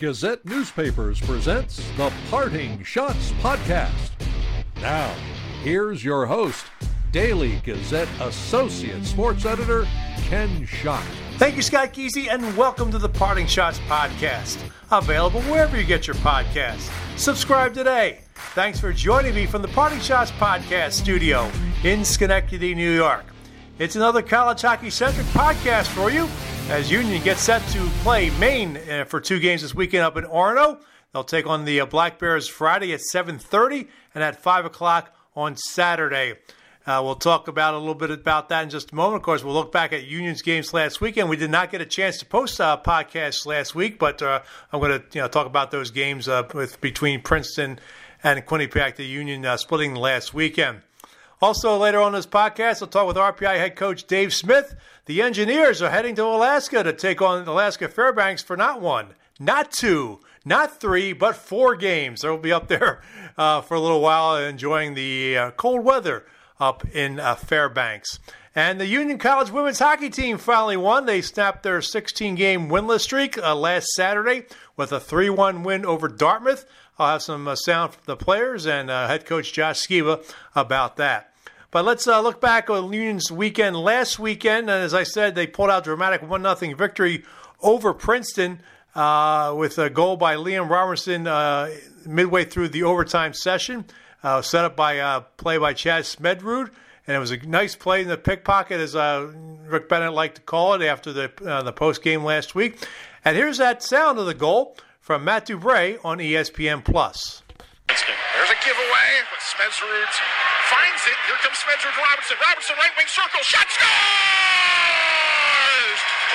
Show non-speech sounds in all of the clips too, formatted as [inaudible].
Gazette Newspapers presents the Parting Schotts Podcast. Now, here's your host, Daily Gazette Associate Sports Editor, Ken Schott. Thank you, Scott Geezy, and welcome to the Parting Schotts Podcast. Available wherever you get your podcasts. Subscribe today. Thanks for joining me from the Parting Schotts Podcast studio in Schenectady, New York. It's another college hockey centric podcast for you as Union gets set to play Maine uh, for two games this weekend up in Orono. They'll take on the uh, Black Bears Friday at 7:30 and at 5 o'clock on Saturday. Uh, we'll talk about a little bit about that in just a moment. Of course, we'll look back at Union's games last weekend. We did not get a chance to post a podcast last week, but uh, I'm going to you know, talk about those games uh, with between Princeton and Quinnipiac, the Union uh, splitting last weekend. Also, later on this podcast, we'll talk with RPI head coach Dave Smith. The Engineers are heading to Alaska to take on Alaska Fairbanks for not one, not two, not three, but four games. They'll be up there uh, for a little while enjoying the uh, cold weather up in uh, Fairbanks. And the Union College women's hockey team finally won. They snapped their 16 game winless streak uh, last Saturday with a 3 1 win over Dartmouth. I'll have some uh, sound from the players and uh, head coach Josh Skiba about that. But let's uh, look back on Union's weekend last weekend. And as I said, they pulled out dramatic 1 0 victory over Princeton uh, with a goal by Liam Robertson uh, midway through the overtime session, uh, set up by uh, play by Chad Smedrud. And it was a nice play in the pickpocket, as uh, Rick Bennett liked to call it after the, the post game last week. And here's that sound of the goal from Matt Dubray on ESPN Plus. There's a giveaway, but Smedrud it. Here comes Smedrud Robertson. Robertson, right wing circle, shot scores!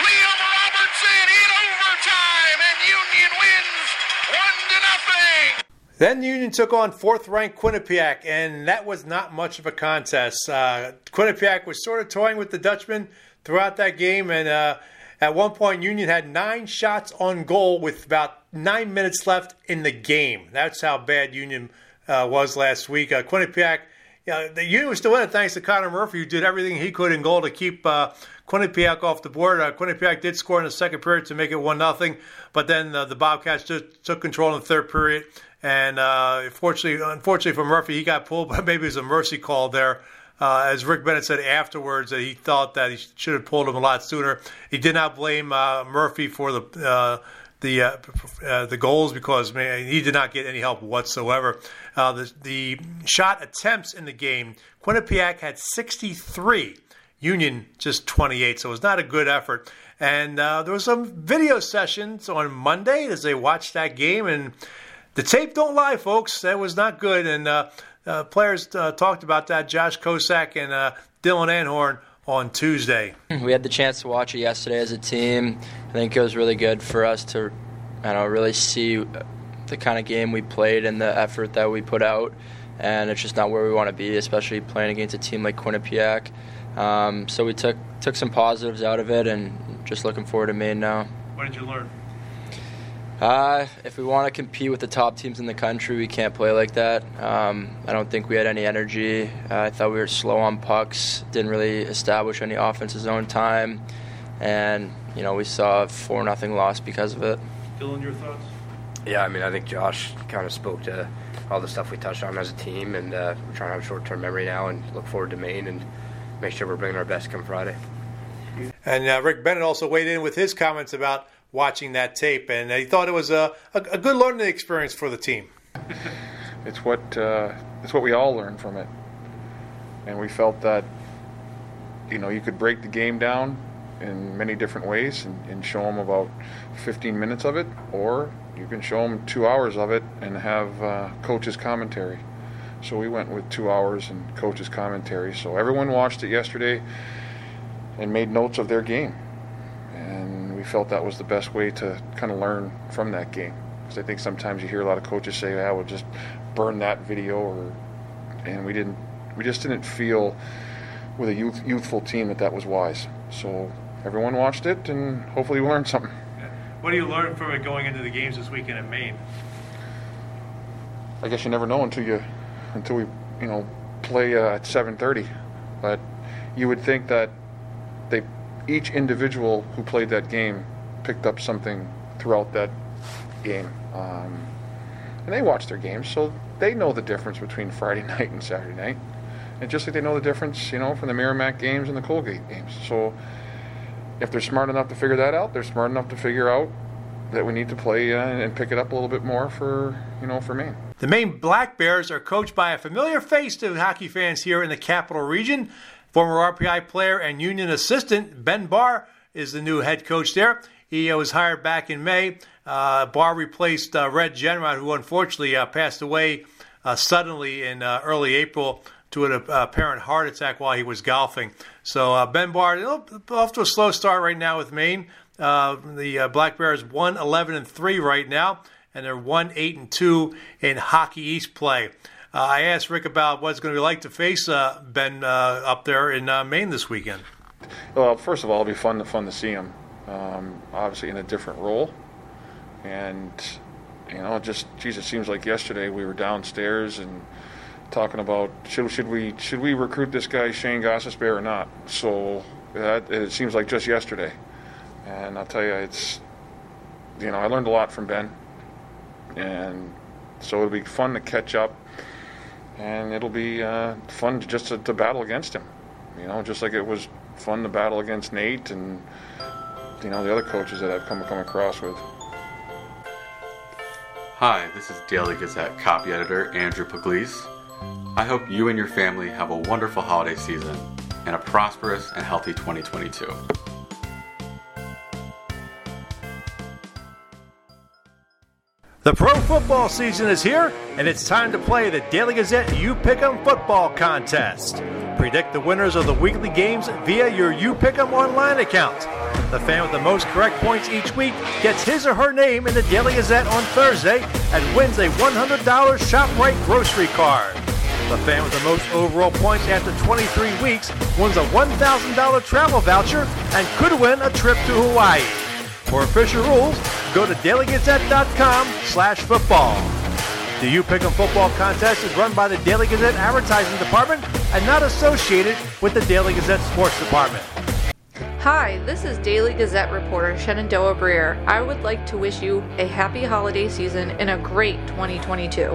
Liam Robertson in overtime, and Union wins one to nothing. Then Union took on fourth-ranked Quinnipiac, and that was not much of a contest. Uh, Quinnipiac was sort of toying with the Dutchmen throughout that game, and uh, at one point, Union had nine shots on goal with about nine minutes left in the game. That's how bad Union uh, was last week. Uh, Quinnipiac, yeah, the Union was still in it thanks to Connor Murphy, who did everything he could in goal to keep uh, Quinnipiac off the board. Uh, Quinnipiac did score in the second period to make it one nothing, but then uh, the Bobcats just took control in the third period. And uh, fortunately, unfortunately for Murphy, he got pulled, [laughs] but maybe it was a mercy call there. Uh, as Rick Bennett said afterwards, that he thought that he should have pulled him a lot sooner. He did not blame uh, Murphy for the uh, the uh, uh, the goals because man, he did not get any help whatsoever. Uh, the, the shot attempts in the game, Quinnipiac had 63, Union just 28, so it was not a good effort. And there was some video sessions on Monday as they watched that game, and the tape don't lie, folks. That was not good, and uh, players uh, talked about that. Josh Kosak and uh, Dylan Anhorn on Tuesday. [laughs] We had the chance to watch it yesterday as a team. I think it was really good for us to, I don't know, really see the kind of game we played and the effort that we put out. And it's just not where we want to be, especially playing against a team like Quinnipiac. Um, so we took took some positives out of it, and just looking forward to Maine now. What did you learn? Uh, if we want to compete with the top teams in the country, we can't play like that. Um, I don't think we had any energy. Uh, I thought we were slow on pucks, didn't really establish any offenses zone time, and you know we saw a four nothing loss because of it. Dylan, your thoughts? Yeah, I mean I think Josh kind of spoke to all the stuff we touched on as a team, and uh, we're trying to have short term memory now and look forward to Maine and make sure we're bringing our best come Friday. And uh, Rick Bennett also weighed in with his comments about watching that tape, and he thought it was a, a, a good learning experience for the team. [laughs] it's what uh, it's what we all learn from it, and we felt that you know you could break the game down in many different ways and, and show them about 15 minutes of it, or you can show them two hours of it and have uh, coach's commentary. So we went with two hours and coaches commentary. So everyone watched it yesterday and made notes of their game felt that was the best way to kind of learn from that game. Because I think sometimes you hear a lot of coaches say, "I would just burn that video," or and we didn't. We just didn't feel with a youth, youthful team that that was wise. So everyone watched it, and hopefully we learned something. What do you learn from it going into the games this weekend in Maine? I guess you never know until you until we you know play uh, at 7:30, but you would think that they each individual who played that game picked up something throughout that game. Um, and they watch their games, so they know the difference between Friday [laughs] night and Saturday night. And just like they know the difference, you know, from the Merrimack games and the Colgate games. So if they're smart enough to figure that out, they're smart enough to figure out that we need to play uh, and pick it up a little bit more for, you know, for Maine. The Maine Black Bears are coached by a familiar face to hockey fans here in the capital region. Former RPI player and union assistant Ben Barr is the new head coach there. He uh, was hired back in May. Uh, Barr replaced uh, Red Gendron, who unfortunately uh, passed away uh, suddenly in uh, early April to an apparent heart attack while he was golfing. So Ben Barr off to a slow start right now with Maine. the Black Bears 1 11 and 3 right now, and they're 1 8 and 2 in Hockey East play. Uh, I asked Rick about what it's going to be like to face uh, Ben uh, up there in Maine this weekend. Well, first of all, it'll be fun to fun to see him. Um, obviously, in a different role, and you know, just geez, it seems like yesterday we were downstairs and talking about should should we should we recruit this guy Shane Gostisbehere or not. So that it seems like just yesterday, and I'll tell you, it's you know I learned a lot from Ben, and so it'll be fun to catch up, and it'll be uh, fun just to, to battle against him. You know, just like it was fun to battle against Nate and you know the other coaches that I've come come across with. Hi, this is Daily Gazette copy editor Andrew Pugliese. I hope you and your family have a wonderful holiday season and a prosperous and healthy 2022. The pro football season is here, and it's time to play the Daily Gazette You Pick'em football contest. Predict the winners of the weekly games via your You Pick'em online account. The fan with the most correct points each week gets his or her name in the Daily Gazette on Thursday and wins a $100 ShopRite grocery card. The fan with the most overall points after 23 weeks wins a $1,000 travel voucher and could win a trip to Hawaii. For official rules, go to dailygazette.com slash football. The You Pick'em Football Contest is run by the Daily Gazette Advertising Department and not associated with the Daily Gazette Sports Department. Hi, this is Daily Gazette reporter Shenandoah Briere. I would like to wish you a happy holiday season and a great 2022.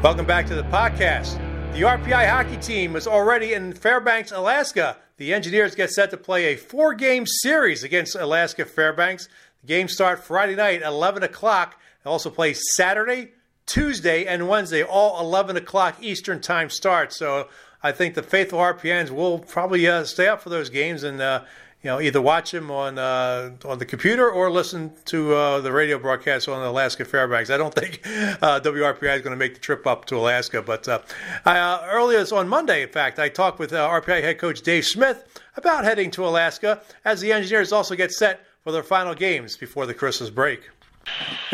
Welcome back to the podcast. The RPI hockey team is already in Fairbanks, Alaska. The Engineers get set to play a four game series against Alaska Fairbanks. Games start Friday night, 11 o'clock. They also play Saturday, Tuesday, and Wednesday, all 11 o'clock Eastern time starts. So I think the faithful RPNs will probably uh, stay up for those games and uh, you know either watch them on uh, on the computer or listen to uh, the radio broadcast on the Alaska Fairbanks. I don't think [laughs] uh, WRPI is going to make the trip up to Alaska, but uh, earlier on Monday, in fact, I talked with RPI head coach Dave Smith about heading to Alaska as the Engineers also get set for their final games before the Christmas break.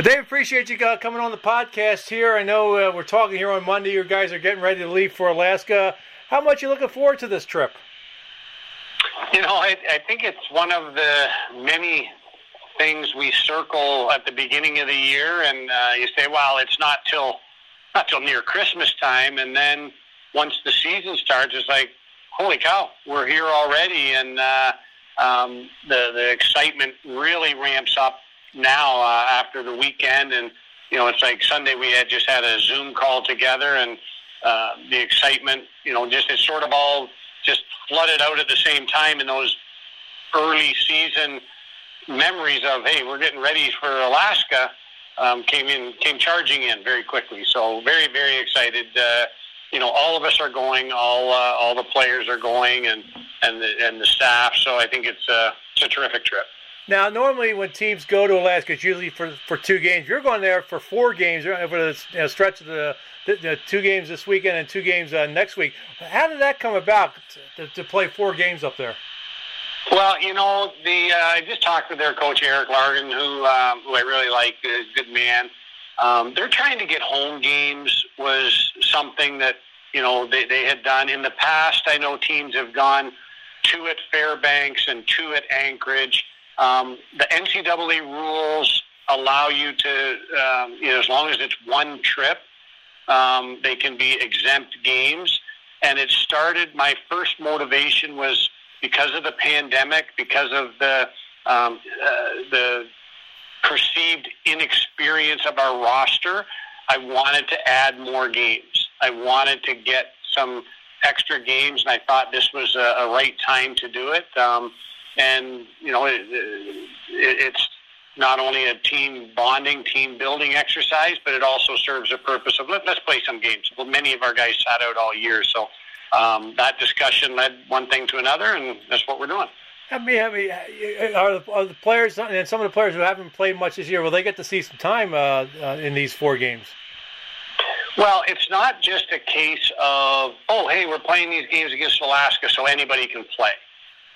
Dave, appreciate you coming on the podcast here. I know uh, we're talking here on Monday. You guys are getting ready to leave for Alaska. How much are you looking forward to this trip? You know, I, I think it's one of the many things we circle at the beginning of the year, and uh, you say, "Well, it's not till not till near Christmas time," and then once the season starts, it's like, "Holy cow, we're here already!" And uh, um, the the excitement really ramps up now uh, after the weekend, and you know, it's like Sunday we had just had a Zoom call together, and uh, the excitement, you know, just it's sort of all just flooded out at the same time in those early season memories of hey, we're getting ready for Alaska. Um, came in, came charging in very quickly. So very, very excited. Uh, you know, all of us are going. All uh, all the players are going, and and the and the staff. So I think it's a it's a terrific trip. Now, normally when teams go to Alaska, it's usually for, for two games. You're going there for four games over the you know, stretch of the, the, the, two games this weekend and two games uh, next week. How did that come about to, to, play four games up there? Well, you know, the uh, I just talked with their coach Erik Largen, who um, who I really like, a good man. Um, they're trying to get home games was something that you know they, they had done in the past. I know teams have gone two at Fairbanks and two at Anchorage um, the NCAA rules allow you to, um, you know, as long as it's one trip, um, they can be exempt games. And it started, my first motivation was because of the pandemic, because of the, um, uh, the perceived inexperience of our roster, I wanted to add more games. I wanted to get some extra games, and I thought this was a, a right time to do it. Um, and you know, it, it, it's not only a team bonding, team building exercise, but it also serves a purpose of let, let's play some games. Well, many of our guys sat out all year, so um, that discussion led one thing to another, and that's what we're doing. I mean, I mean, are the, are the players and some of the players who haven't played much this year? Will they get to see some time uh, uh, in these four games? Well, it's not just a case of oh, hey, we're playing these games against Alaska, so anybody can play,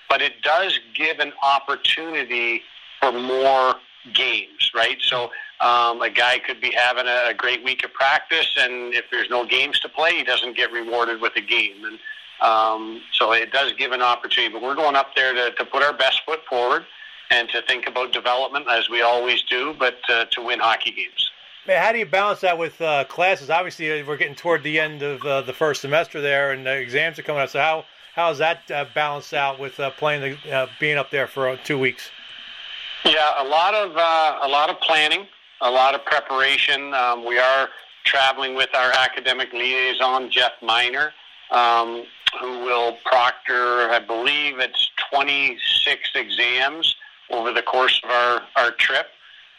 but it does give an opportunity for more games, right? So um, a guy could be having a, great week of practice, and if there's no games to play, he doesn't get rewarded with a game. And um, so it does give an opportunity. But we're going up there to, to put our best foot forward and to think about development as we always do, but uh, to win hockey games. How do you balance that with uh, classes? Obviously, uh, we're getting toward the end of uh, the first semester there, and the exams are coming up. So how how is that uh, balanced out with uh, playing the uh, being up there for two weeks? Yeah, a lot of a lot of planning, a lot of preparation. Um, we are traveling with our academic liaison, Jeff Miner, um, who will proctor, I believe it's 26 exams over the course of our, our trip.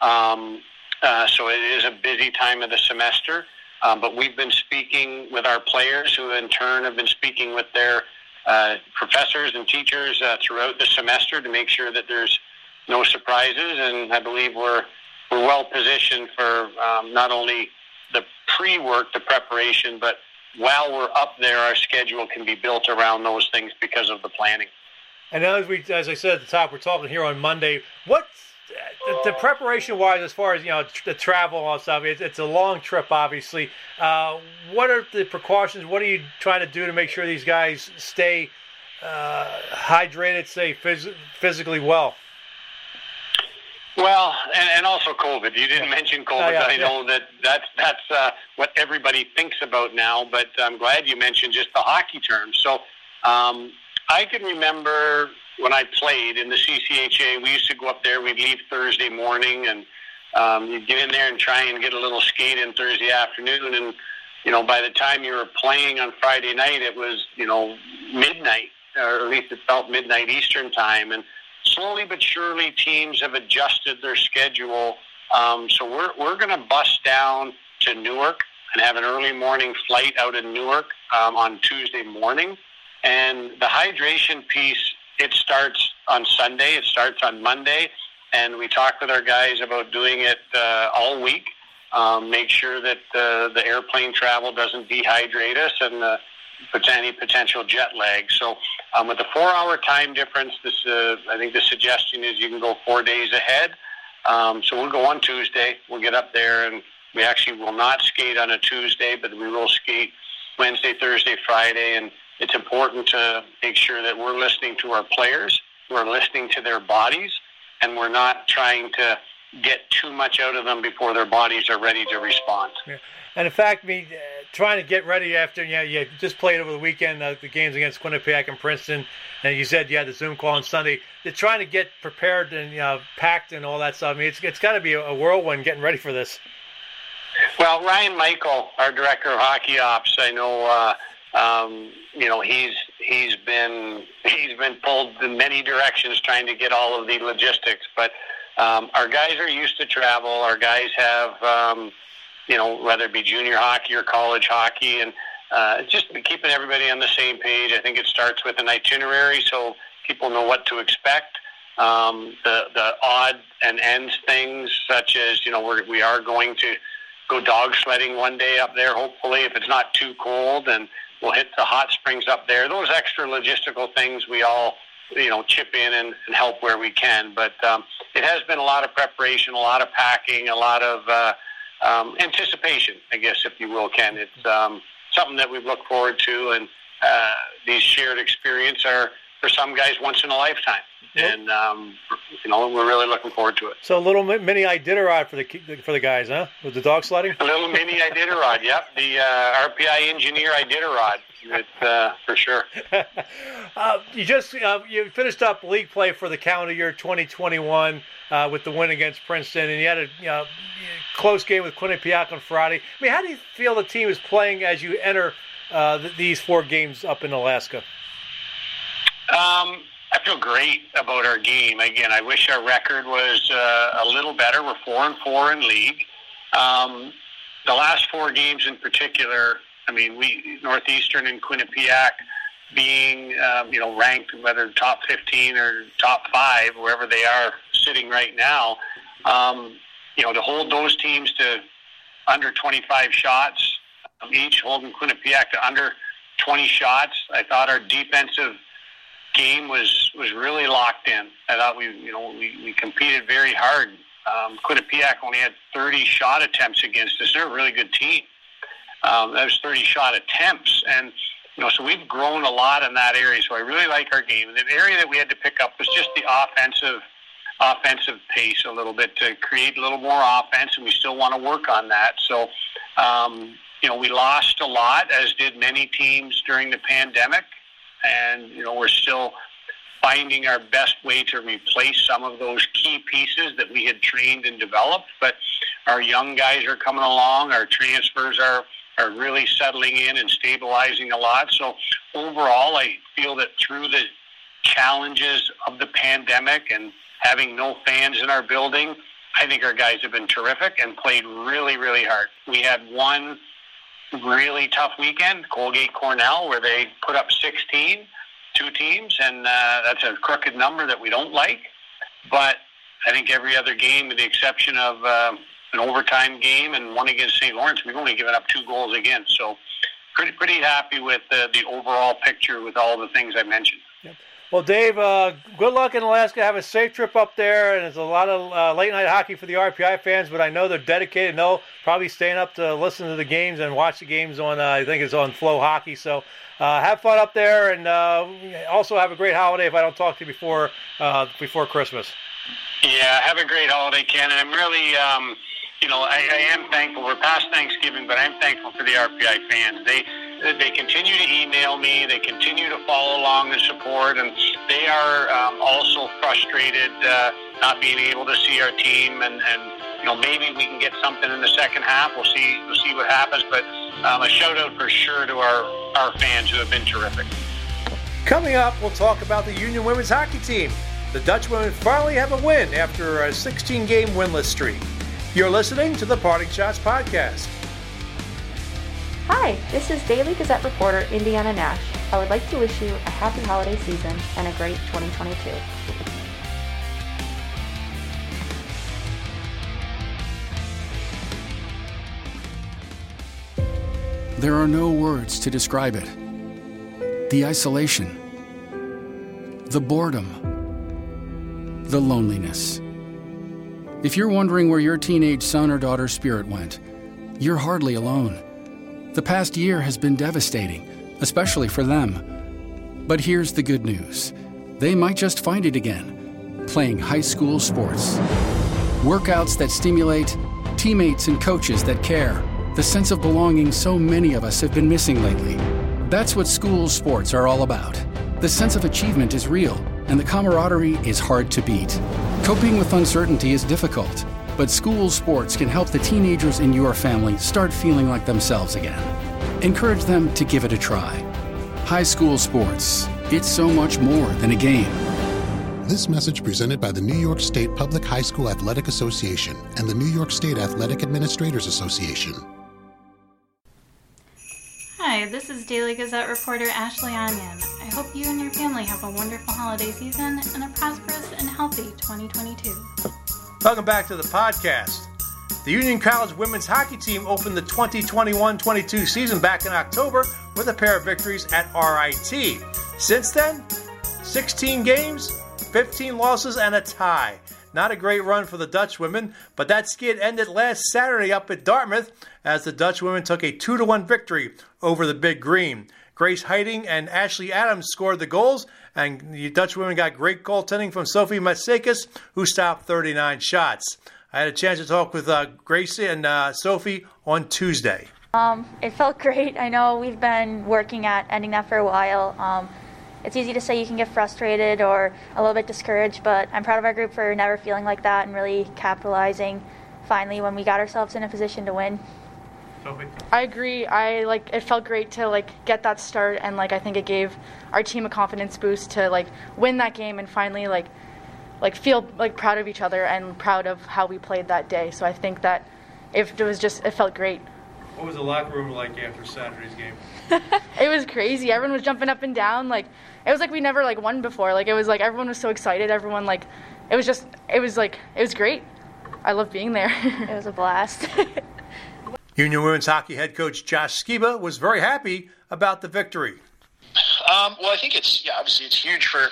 Um, uh, so it is a busy time of the semester. Um, but we've been speaking with our players, who in turn have been speaking with their uh, professors and teachers uh, throughout the semester to make sure that there's no surprises, and I believe we're we're well positioned for um, not only the pre-work, the preparation, but while we're up there, our schedule can be built around those things because of the planning. And as we, as I said at the top, we're talking here on Monday. What the, the preparation wise, as far as you know, the travel and stuff, it, it's a long trip, obviously. Uh, what are the precautions? What are you trying to do to make sure these guys stay uh, hydrated, stay phys- physically well? Well, and, and also COVID. You didn't mention COVID. Oh, yeah, I know yeah. that that's that's uh, what everybody thinks about now. But I'm glad you mentioned just the hockey terms. So um, I can remember when I played in the CCHA. We used to go up there. We'd leave Thursday morning, and um, you'd get in there and try and get a little skate in Thursday afternoon. And you know, by the time you were playing on Friday night, it was you know midnight, or at least it felt midnight Eastern time, and slowly but surely, teams have adjusted their schedule. Um, so we're we're going to bust down to Newark and have an early morning flight out of Newark um, on Tuesday morning. And the hydration piece, it starts on Sunday. It starts on Monday, and we talk with our guys about doing it uh, all week. Um, make sure that uh, the airplane travel doesn't dehydrate us, and the any potential jet lag. So um, with the four-hour time difference, this uh, I think the suggestion is you can go four days ahead. Um, so we'll go on Tuesday. We'll get up there, and we actually will not skate on a Tuesday, but we will skate Wednesday, Thursday, Friday, and it's important to make sure that we're listening to our players, we're listening to their bodies, and we're not trying to get too much out of them before their bodies are ready to respond. Yeah. And in fact, me uh, trying to get ready after you know, you just played over the weekend uh, the games against Quinnipiac and Princeton, and you said you had the Zoom call on Sunday. They're trying to get prepared and you know, packed and all that stuff. I mean, it's it's got to be a, a whirlwind getting ready for this. Well, Ryan Michael, our director of hockey ops, I know. Uh, um, you know, he's he's been he's been pulled in many directions trying to get all of the logistics, but um, our guys are used to travel. Our guys have. Um, you know, whether it be junior hockey or college hockey, and uh, just keeping everybody on the same page. I think it starts with an itinerary so people know what to expect. Um, the the odd and ends things, such as you know, we're, we are going to go dog sledding one day up there. Hopefully, if it's not too cold, and we'll hit the hot springs up there. Those extra logistical things we all you know chip in and, and help where we can. But um, it has been a lot of preparation, a lot of packing, a lot of uh, um, anticipation, I guess, if you will, Ken. It's um, something that we look forward to, and uh, these shared experience are for some guys once in a lifetime. And um, you know, we're really looking forward to it. So a little mini Iditarod for the for the guys, huh? With the dog sledding. A little mini Iditarod, yep. The uh, RPI engineer Iditarod, it, uh, for sure. [laughs] Uh, you just uh, you finished up league play for the calendar year 2021 uh, with the win against Princeton, and you had a you know, close game with Quinnipiac on Friday. I mean, how do you feel the team is playing as you enter uh, th- these four games up in Alaska? Um, I feel great about our game. Again, I wish our record was uh, a little better. We're four and four in league. Um, the last four games in particular, I mean, we Northeastern and Quinnipiac being um, you know ranked whether top 15 or top five, wherever they are sitting right now. Um, you know, to hold those teams to under 25 shots um, each, holding Quinnipiac to under 20 shots. I thought our defensive game was was really locked in. I thought we you know we, we competed very hard. Um, Quinnipiac only had 30 shot attempts against us. They're a really good team. Um, that was 30 shot attempts, and you know so we've grown a lot in that area. So I really like our game. The area that we had to pick up was just the offensive offensive pace a little bit to create a little more offense, and we still want to work on that. So. Um, you know, we lost a lot, as did many teams during the pandemic and you know we're still finding our best way to replace some of those key pieces that we had trained and developed. But our young guys are coming along. Our transfers are are really settling in and stabilizing a lot. So overall, I feel that through the challenges of the pandemic and having no fans in our building, I think our guys have been terrific and played really, really hard. We had one really tough weekend, Colgate Cornell, where they put up 16, two teams, and uh, that's a crooked number that we don't like. But I think every other game, with the exception of uh, an overtime game and one against St. Lawrence, we've only given up two goals against. So pretty pretty happy with uh, the overall picture with all the things I mentioned. Well, Dave, uh, good luck in Alaska. Have a safe trip up there, and it's a lot of uh, late night hockey for the RPI fans. But I know they're dedicated. No, probably staying up to listen to the games and watch the games on. Uh, I think it's on FloHockey. So uh, have fun up there, and uh, also have a great holiday. If I don't talk to you before uh, before Christmas. Yeah, have a great holiday, Ken. And I'm really, um, you know, I, I am thankful. We're past Thanksgiving, but I'm thankful for the RPI fans. They they continue to email me. They continue to follow along and support, and they are um, also frustrated uh, not being able to see our team. And, and you know, maybe we can get something in the second half. We'll see. We'll see what happens. But um, a shout out for sure to our our fans who have been terrific. Coming up, we'll talk about the Union women's hockey team. The Dutch women finally have a win after a 16 game winless streak. You're listening to the Parting Schotts Podcast. Hi, this is Daily Gazette reporter Indiana Nash. I would like to wish you a happy holiday season and a great 2022. There are no words to describe it. The isolation, the boredom, the loneliness. If you're wondering where your teenage son or daughter's spirit went, you're hardly alone. The past year has been devastating, especially for them. But here's the good news they might just find it again, playing high school sports. Workouts that stimulate, teammates and coaches that care, the sense of belonging so many of us have been missing lately. That's what school sports are all about. The sense of achievement is real, and the camaraderie is hard to beat. Coping with uncertainty is difficult, but school sports can help the teenagers in your family start feeling like themselves again. Encourage them to give it a try. High school sports, it's so much more than a game. This message presented by the New York State Public High School Athletic Association and the New York State Athletic Administrators Association. Hi, this is Daily Gazette reporter Ashley Onyon. I hope you and your family have a wonderful holiday season and a prosperous and healthy 2022. Welcome back to the podcast. The Union College women's hockey team opened the 2021 22 season back in October with a pair of victories at RIT. Since then, 16 games, 15 losses, and a tie. Not a great run for the Dutch women, but that skid ended last Saturday up at Dartmouth as the Dutch women took a 2 to 1 victory over the Big Green. Grace Heiting and Ashley Adams scored the goals, and the Dutch women got great goaltending from Sophie Matsakis, who stopped 39 shots. I had a chance to talk with uh, Gracie and uh, Sophie on Tuesday. Um, it felt great. I know we've been working at ending that for a while. Um, it's easy to say you can get frustrated or a little bit discouraged, but I'm proud of our group for never feeling like that and really capitalizing finally when we got ourselves in a position to win. I agree. I like it felt great to like get that start and like I think it gave our team a confidence boost to like win that game and finally like like feel like proud of each other and proud of how we played that day. So I think that if it was just it felt great. What was the locker room like after Saturday's game? [laughs] it was crazy. Everyone was jumping up and down. Like it was like we never like won before. Like it was like everyone was so excited. Everyone like it was just it was like it was great. I love being there. [laughs] it was a blast. [laughs] Union women's hockey head coach Josh Skiba was very happy about the victory. Um, well, I think it's yeah, obviously it's huge for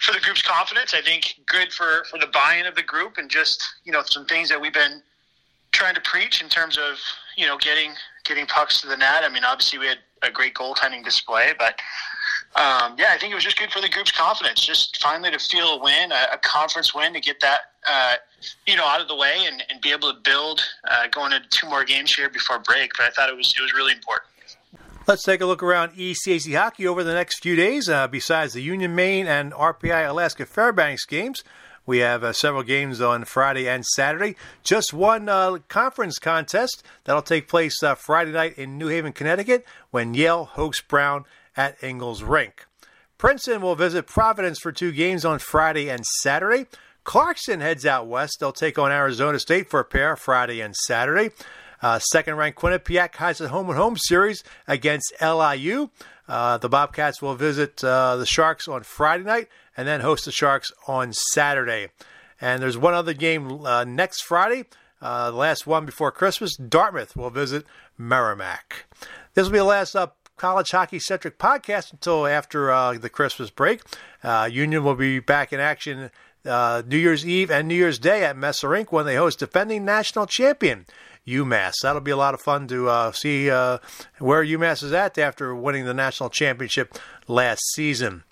for the group's confidence. I think good for for the buy-in of the group and just you know some things that we've been trying to preach in terms of you know getting getting pucks to the net. I mean, obviously we had a great goaltending display, but um, yeah, I think it was just good for the group's confidence. Just finally to feel a win, a, a conference win, to get that uh, you know out of the way and, and be able to build uh, going into two more games here before break. But I thought it was it was really important. Let's take a look around ECAC hockey over the next few days. Uh, besides the Union Maine and RPI Alaska Fairbanks games, we have uh, several games on Friday and Saturday. Just one uh, conference contest that'll take place uh, Friday night in New Haven, Connecticut, when Yale hosts Brown at Ingalls Rink. Princeton will visit Providence for two games on Friday and Saturday. Clarkson heads out west. They'll take on Arizona State for a pair Friday and Saturday. Uh, second ranked Quinnipiac has a home and home series against LIU. Uh, the Bobcats will visit uh, the Sharks on Friday night and then host the Sharks on Saturday. And there's one other game uh, next Friday, uh, the last one before Christmas. Dartmouth will visit Merrimack. This will be the last up college hockey centric podcast until after uh, the Christmas break. Uh, Union will be back in action uh, New Year's Eve and New Year's Day at Messa Rink when they host defending national champion UMass. That'll be a lot of fun to uh, see uh, where UMass is at after winning the national championship last season.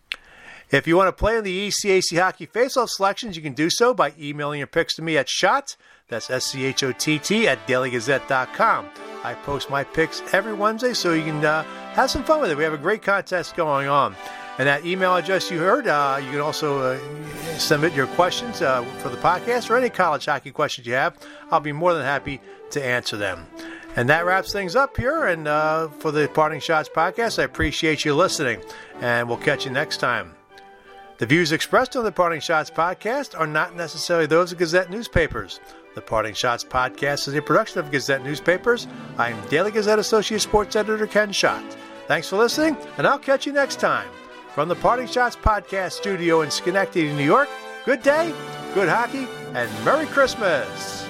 If you want to play in the ECAC Hockey Faceoff selections, you can do so by emailing your picks to me at SCHOTT, that's S-C-H-O-T-T, at dailygazette.com. I post my picks every Wednesday so you can uh, have some fun with it. We have a great contest going on. And that email address you heard, uh, you can also uh, submit your questions uh, for the podcast or any college hockey questions you have. I'll be more than happy to answer them. And that wraps things up here. And uh, for the Parting Schotts podcast, I appreciate you listening. And we'll catch you next time. The views expressed on the Parting Schotts podcast are not necessarily those of Gazette newspapers. The Parting Schotts podcast is a production of Gazette newspapers. I'm Daily Gazette Associate Sports Editor Ken Schott. Thanks for listening, and I'll catch you next time. From the Parting Schotts podcast studio in Schenectady, New York, good day, good hockey, and Merry Christmas!